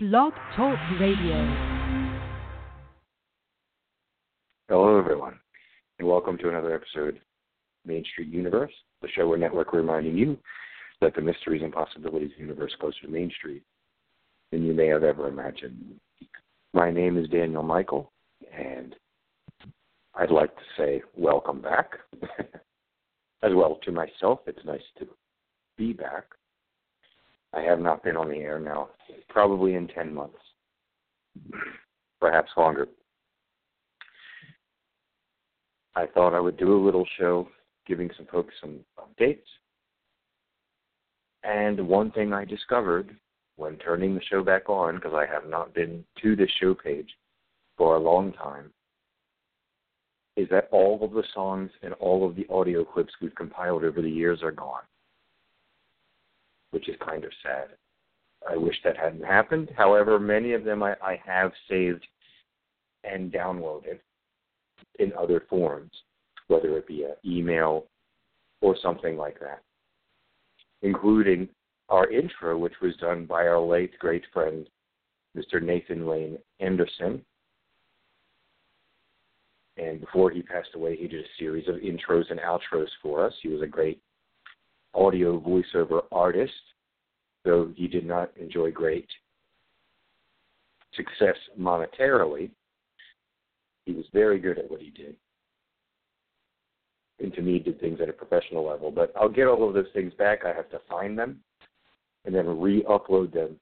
Blog Talk Radio. Hello, everyone, and welcome to another episode of Main Street Universe, the show where network reminding you that the mysteries and possibilities of the universe closer to Main Street than you may have ever imagined. My name is Daniel Michael, and I'd like to say welcome back. As well to myself, it's nice to be back. I have not been on the air now, probably in 10 months, perhaps longer. I thought I would do a little show giving some folks some updates. And one thing I discovered when turning the show back on, because I have not been to this show page for a long time, is that all of the songs and all of the audio clips we've compiled over the years are gone, which is kind of sad. I wish that hadn't happened. However, many of them I, I have saved and downloaded in other forms, whether it be an email or something like that, including our intro, which was done by our late great friend, Mr. Nathan Lane Anderson, and before he passed away, he did a series of intros and outros for us. He was a great audio voiceover artist, though he did not enjoy great success monetarily. He was very good at what he did. And to me, did things at a professional level. But I'll get all of those things back. I have to find them and then re upload them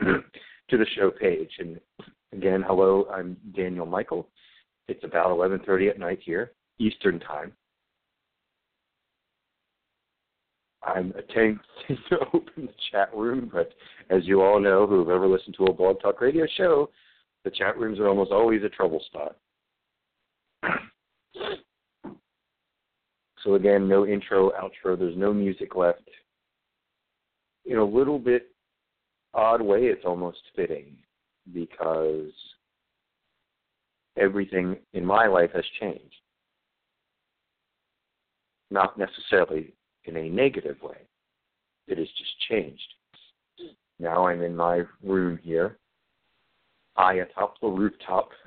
to the show page. And again, hello, I'm Daniel Michael. It's about 11:30 at night here, Eastern Time. I'm attempting to open the chat room, but as you all know, who've ever listened to a blog talk radio show, the chat rooms are almost always a trouble spot. so again, no intro, outro. There's no music left. In a little bit odd way, it's almost fitting because everything in my life has changed. Not necessarily in a negative way, it has just changed. Now I'm in my room here, high atop the rooftop.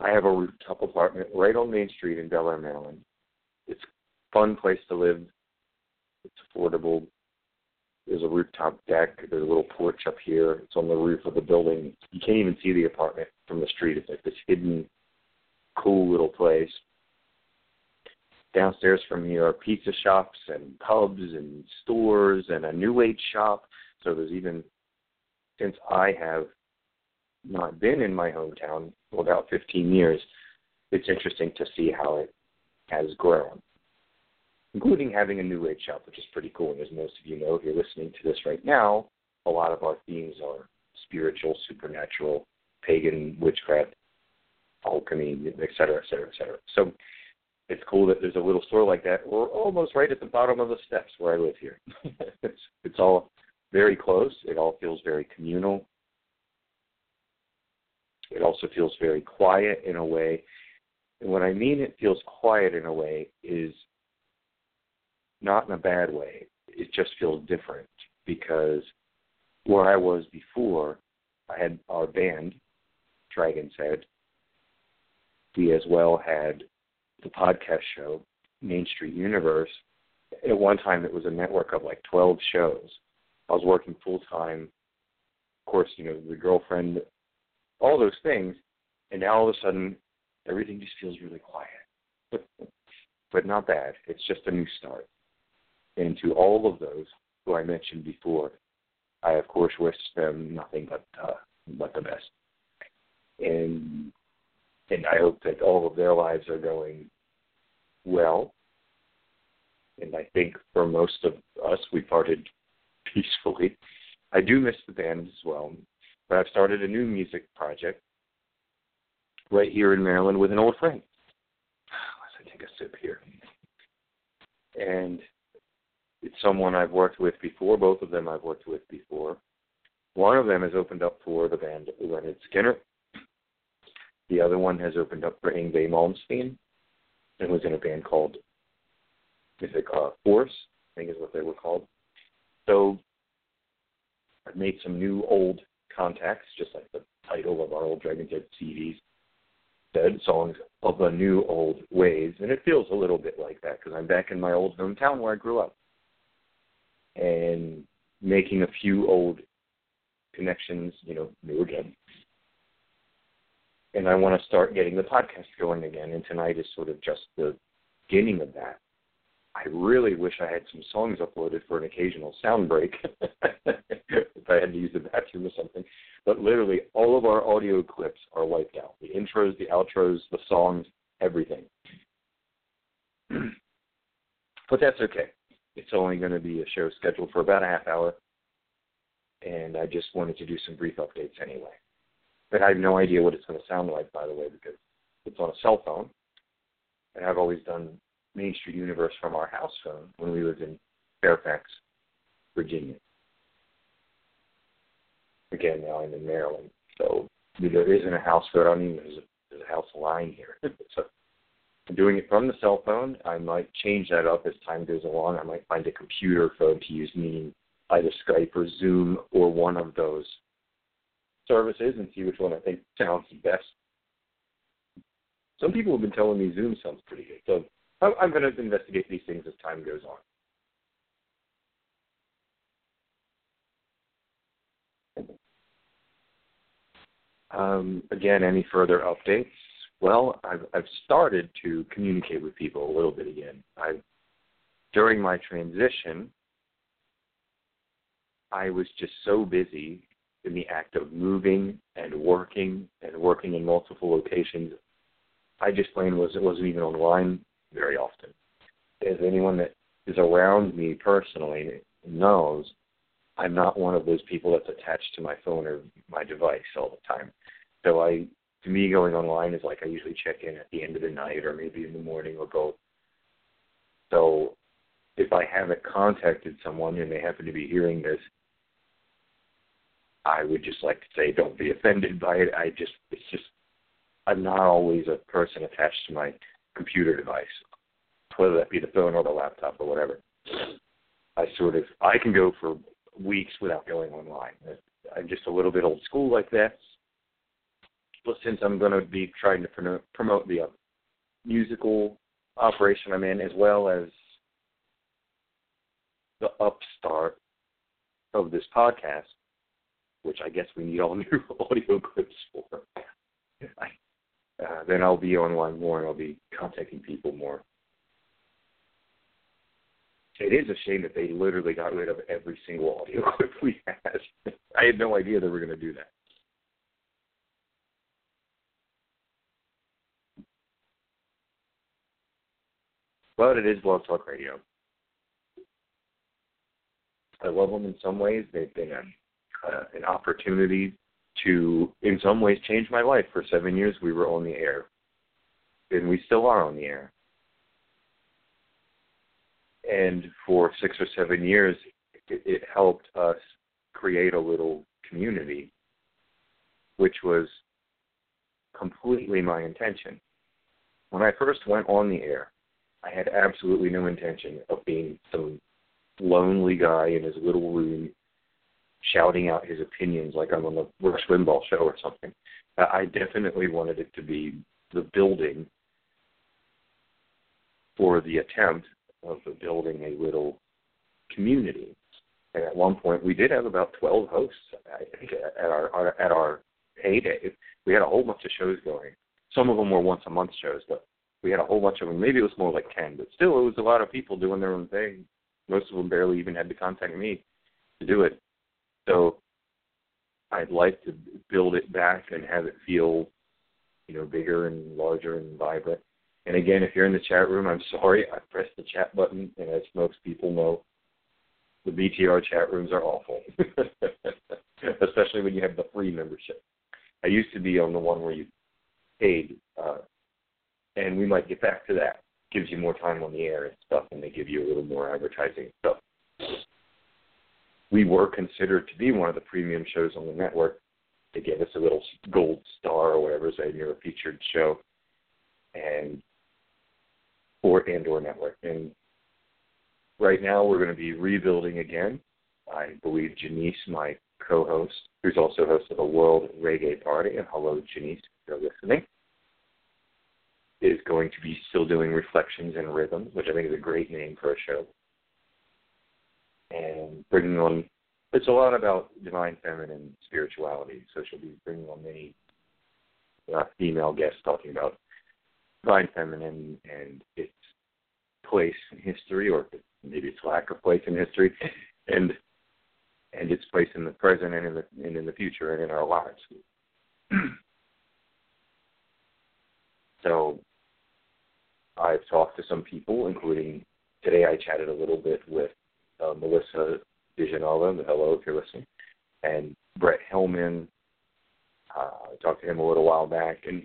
I have a rooftop apartment right on Main Street in Bel Air, Maryland. It's a fun place to live. It's affordable. There's a rooftop deck. There's a little porch up here. It's on the roof of the building. You can't even see the apartment from the street. It's like this hidden, cool little place. Downstairs from here are pizza shops and pubs and stores and a new age shop. So there's even, since I have not been in my hometown for about 15 years, it's interesting to see how it has grown including having a new age shop, which is pretty cool. And as most of you know, if you're listening to this right now, a lot of our themes are spiritual, supernatural, pagan, witchcraft, alchemy, et cetera, et cetera, et cetera. So it's cool that there's a little store like that. We're almost right at the bottom of the steps where I live here. it's, it's all very close. It all feels very communal. It also feels very quiet in a way. And what I mean it feels quiet in a way is not in a bad way. It just feels different because where I was before, I had our band, Dragon's Head. We as well had the podcast show, Main Street Universe. At one time, it was a network of like 12 shows. I was working full time. Of course, you know, the girlfriend, all those things. And now all of a sudden, everything just feels really quiet. but not bad. It's just a new start. And to all of those who I mentioned before, I of course wish them nothing but uh, but the best. And and I hope that all of their lives are going well. And I think for most of us, we parted peacefully. I do miss the band as well, but I've started a new music project right here in Maryland with an old friend. Let's take a sip here. And it's someone I've worked with before. Both of them I've worked with before. One of them has opened up for the band Lynyrd Skynyrd. The other one has opened up for Yngwie Malmsteen and was in a band called Mythic uh, Force, I think is what they were called. So I've made some new old contacts, just like the title of our old Dragon's Den CDs said, songs of the new old ways, and it feels a little bit like that because I'm back in my old hometown where I grew up, and making a few old connections, you know, new again. And I want to start getting the podcast going again, and tonight is sort of just the beginning of that. I really wish I had some songs uploaded for an occasional sound break if I had to use the bathroom or something. But literally, all of our audio clips are wiped out the intros, the outros, the songs, everything. but that's okay. It's only going to be a show scheduled for about a half hour. And I just wanted to do some brief updates anyway. But I have no idea what it's going to sound like, by the way, because it's on a cell phone. And I've always done Main Street Universe from our house phone when we lived in Fairfax, Virginia. Again, now I'm in Maryland, so there isn't a house phone. I don't even there's a, there's a house line here. so I'm doing it from the cell phone. I might change that up as time goes along. I might find a computer phone to use, meaning either Skype or Zoom or one of those services, and see which one I think sounds best. Some people have been telling me Zoom sounds pretty good, so I'm going to investigate these things as time goes on. Um, again, any further updates? Well, I've, I've started to communicate with people a little bit again. I, during my transition, I was just so busy in the act of moving and working and working in multiple locations. I just plain was it wasn't even online very often. As anyone that is around me personally knows, I'm not one of those people that's attached to my phone or my device all the time. So I, to me, going online is like I usually check in at the end of the night or maybe in the morning or both. So if I haven't contacted someone and they happen to be hearing this, I would just like to say don't be offended by it. I just it's just I'm not always a person attached to my computer device, whether that be the phone or the laptop or whatever. I sort of I can go for weeks without going online. I'm just a little bit old school like that. But since I'm going to be trying to promote the uh, musical operation I'm in, as well as the upstart of this podcast, which I guess we need all new audio clips for. Uh, then I'll be online more and I'll be contacting people more. It is a shame that they literally got rid of every single audio clip we had. I had no idea they were going to do that. But it is Blog Talk Radio. I love them in some ways. They've been a, uh, an opportunity to, in some ways, change my life. For seven years, we were on the air, and we still are on the air. And for six or seven years, it, it helped us create a little community, which was completely my intention. When I first went on the air, I had absolutely no intention of being some lonely guy in his little room shouting out his opinions like I'm on the Rush Limbaugh show or something. Uh, I definitely wanted it to be the building for the attempt of building a little community. And at one point, we did have about 12 hosts. I think at our, our at our heyday, we had a whole bunch of shows going. Some of them were once a month shows, but we had a whole bunch of them. Maybe it was more like 10, but still, it was a lot of people doing their own thing. Most of them barely even had to contact me to do it. So I'd like to build it back and have it feel, you know, bigger and larger and vibrant. And again, if you're in the chat room, I'm sorry, I pressed the chat button, and as most people know, the BTR chat rooms are awful, especially when you have the free membership. I used to be on the one where you paid, uh, and we might get back to that. Gives you more time on the air and stuff, and they give you a little more advertising stuff we were considered to be one of the premium shows on the network. They gave us a little gold star or whatever, saying you're a featured show, and or and or network. And right now we're going to be rebuilding again. I believe Janice, my co-host, who's also host of the World Reggae Party, and hello, Janice, if you're listening, is going to be still doing Reflections and Rhythms, which I think is a great name for a show. And bringing on, it's a lot about divine feminine spirituality, so she'll be bringing on many uh, female guests talking about divine feminine and its place in history, or maybe its lack of place in history, and and its place in the present and in the and in the future and in our lives. so I've talked to some people, including today I chatted a little bit with uh, Melissa Dijanova, hello if you're listening, and Brett Hellman. Uh, I talked to him a little while back, and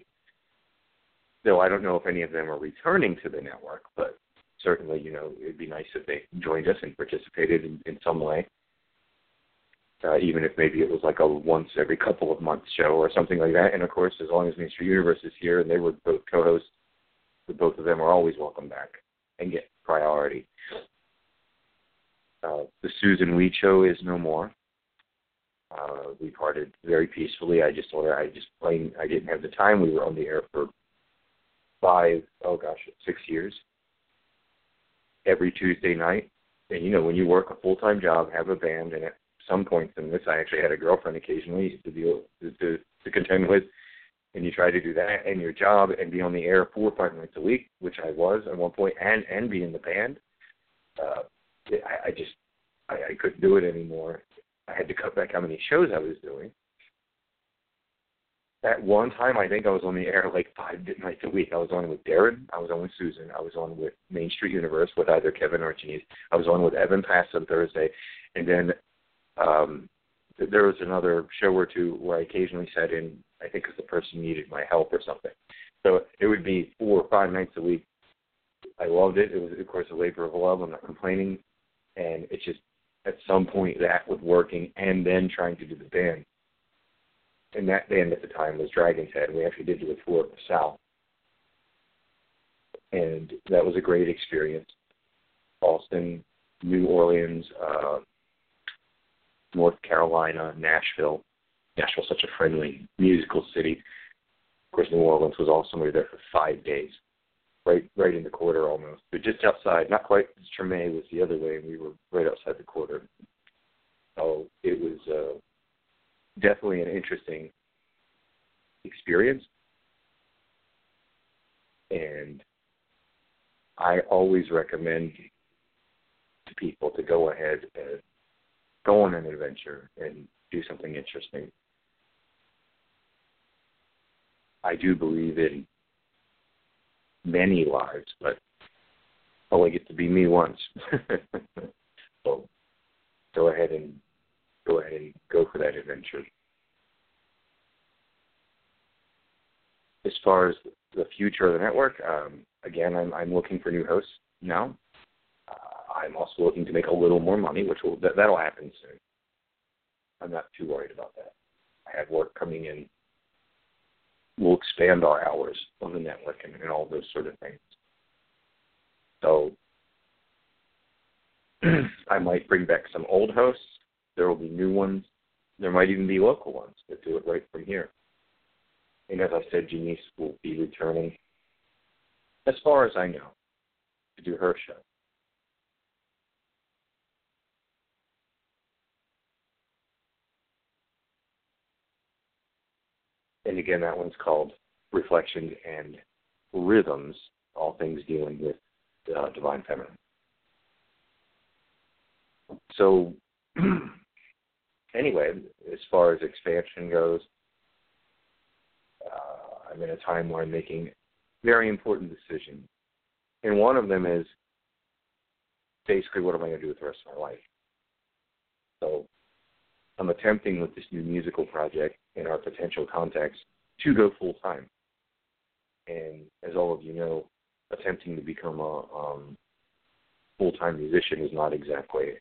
though I don't know if any of them are returning to the network, but certainly, you know, it'd be nice if they joined us and participated in, in some way. Uh, even if maybe it was like a once every couple of months show or something like that. And of course, as long as Mr. Universe is here and they were both co-hosts, the both of them are always welcome back and get priority. Uh, the Susan Weed show is no more. Uh, we parted very peacefully. I just told her I just plain I didn't have the time. We were on the air for five, oh gosh, six years. Every Tuesday night, and you know when you work a full time job, have a band, and at some points in this, I actually had a girlfriend occasionally to deal to to, to contend with, and you try to do that and your job and be on the air four or five nights a week, which I was at one point, and and be in the band. Uh, I, I just I, I couldn't do it anymore. I had to cut back how many shows I was doing. At one time, I think I was on the air like five nights a week. I was on with Darren. I was on with Susan. I was on with Main Street Universe with either Kevin or Janice. I was on with Evan Pass on Thursday, and then um, there was another show or two where I occasionally sat in. I think because the person needed my help or something. So it would be four or five nights a week. I loved it. It was, of course, a labor of love. I'm not complaining, and it's just at some point that with working and then trying to do the band. And that band at the time was Dragon's Head. We actually did do a tour of the South. And that was a great experience. Boston, New Orleans, uh, North Carolina, Nashville. Nashville's such a friendly musical city. Of course, New Orleans was awesome. We were there for five days, right, right in the quarter almost, but just outside. Not quite. Treme was the other way, and we were right outside the quarter. So it was uh, definitely an interesting experience, and I always recommend to people to go ahead and go on an adventure and do something interesting. I do believe in many lives, but only get to be me once. so go ahead and go ahead and go for that adventure. As far as the future of the network, um, again, I'm, I'm looking for new hosts now. Uh, I'm also looking to make a little more money, which will that, that'll happen soon. I'm not too worried about that. I have work coming in. We'll expand our hours on the network and, and all those sort of things. So I might bring back some old hosts. There will be new ones. There might even be local ones that do it right from here. And as I said, Janice will be returning, as far as I know, to do her show. And again, that one's called Reflections and Rhythms, all things dealing with uh, Divine Feminine. So, anyway, as far as expansion goes, uh, I'm in a time where I'm making very important decisions. And one of them is basically what am I going to do with the rest of my life? So I'm attempting with this new musical project in our potential contacts to go full time. And as all of you know, attempting to become a um, full time musician is not exactly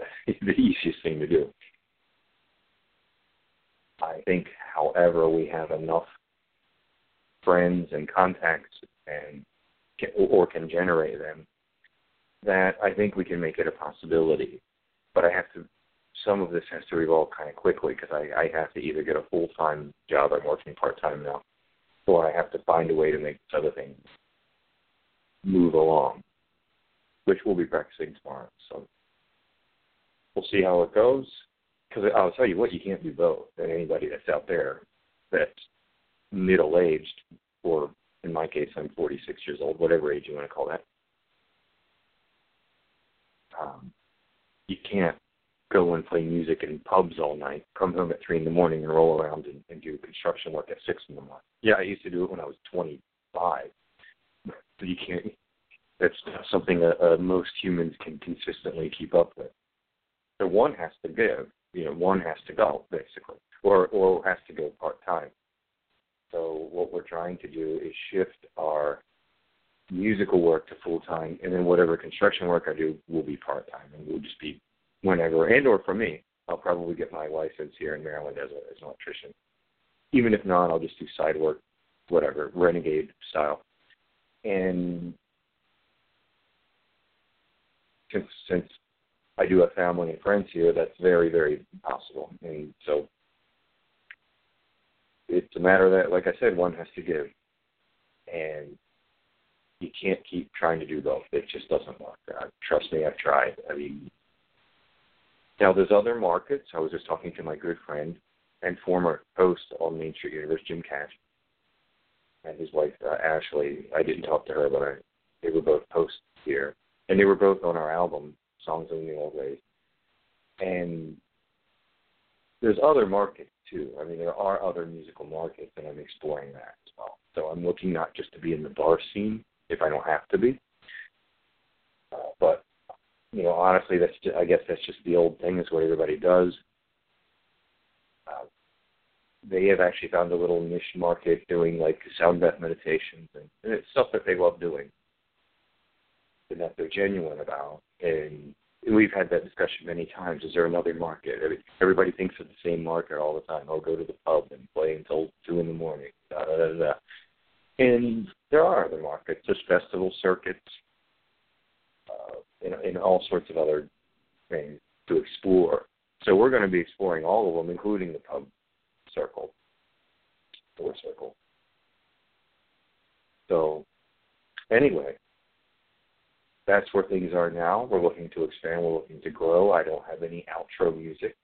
the easiest thing to do. I think, however, we have enough friends and contacts and or can generate them that I think we can make it a possibility. But I have to some of this has to evolve kind of quickly because I, I have to either get a full time job. I'm working part time now, or I have to find a way to make other thing move along, which we'll be practicing tomorrow. So we'll see how it goes. Because I'll tell you what, you can't do both. And anybody that's out there that's middle aged, or in my case, I'm 46 years old, whatever age you want to call that. Um, you can't go and play music in pubs all night, come home at three in the morning and roll around and, and do construction work at six in the morning. Yeah, I used to do it when I was 25. But you can't. That's not something that uh, most humans can consistently keep up with. So one has to give. You know, one has to go basically, or or has to go part time. So what we're trying to do is shift our musical work to full time, and then whatever construction work I do will be part time, and we'll just be whenever, and or for me, I'll probably get my license here in Maryland as, a, as an electrician. Even if not, I'll just do side work, whatever, renegade style. And since since I do have family and friends here, that's very very possible. And so it's a matter that, like I said, one has to give, and you can't keep trying to do both. It just doesn't work. Uh, trust me, I've tried. I mean, now, there's other markets. I was just talking to my good friend and former host on Main Street Universe, Jim Cash, and his wife, uh, Ashley. I didn't talk to her, but I, they were both hosts here. And they were both on our album, Songs in the Old Ways. And there's other markets, too. I mean, there are other musical markets, and I'm exploring that as well. So I'm looking not just to be in the bar scene, if I don't have to be, uh, but you know, honestly, that's just, I guess that's just the old thing. Is what everybody does. Uh, they have actually found a little niche market doing like sound bath meditations, and, and it's stuff that they love doing, and that they're genuine about. And we've had that discussion many times. Is there another market? Everybody thinks of the same market all the time. I'll go to the pub and play until two in the morning. Da, da, da, da. And there are other markets. There's festival circuits and all sorts of other things to explore. So we're going to be exploring all of them, including the pub circle, door circle. So anyway, that's where things are now. We're looking to expand. We're looking to grow. I don't have any outro music.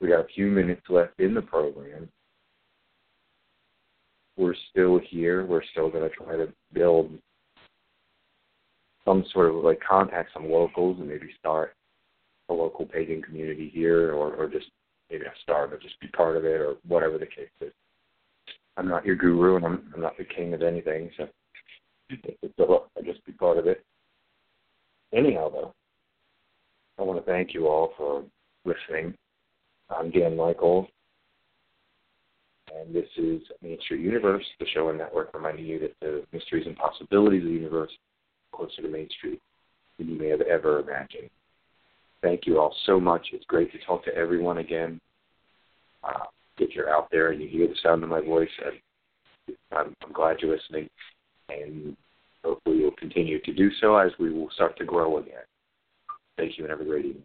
We got a few minutes left in the program. We're still here. We're still going to try to build some sort of like contact some locals and maybe start a local pagan community here or, or just maybe not start but just be part of it or whatever the case is. I'm not your guru and I'm I'm not the king of anything, so so I just be part of it. Anyhow though, I want to thank you all for listening. I'm Dan Michael, and this is Street Universe, the show and network reminding you that the mysteries and possibilities of the universe closer to Main Street than you may have ever imagined. Thank you all so much. It's great to talk to everyone again. Uh, if you're out there and you hear the sound of my voice, I'm, I'm glad you're listening, and hopefully you'll continue to do so as we will start to grow again. Thank you and have a great evening.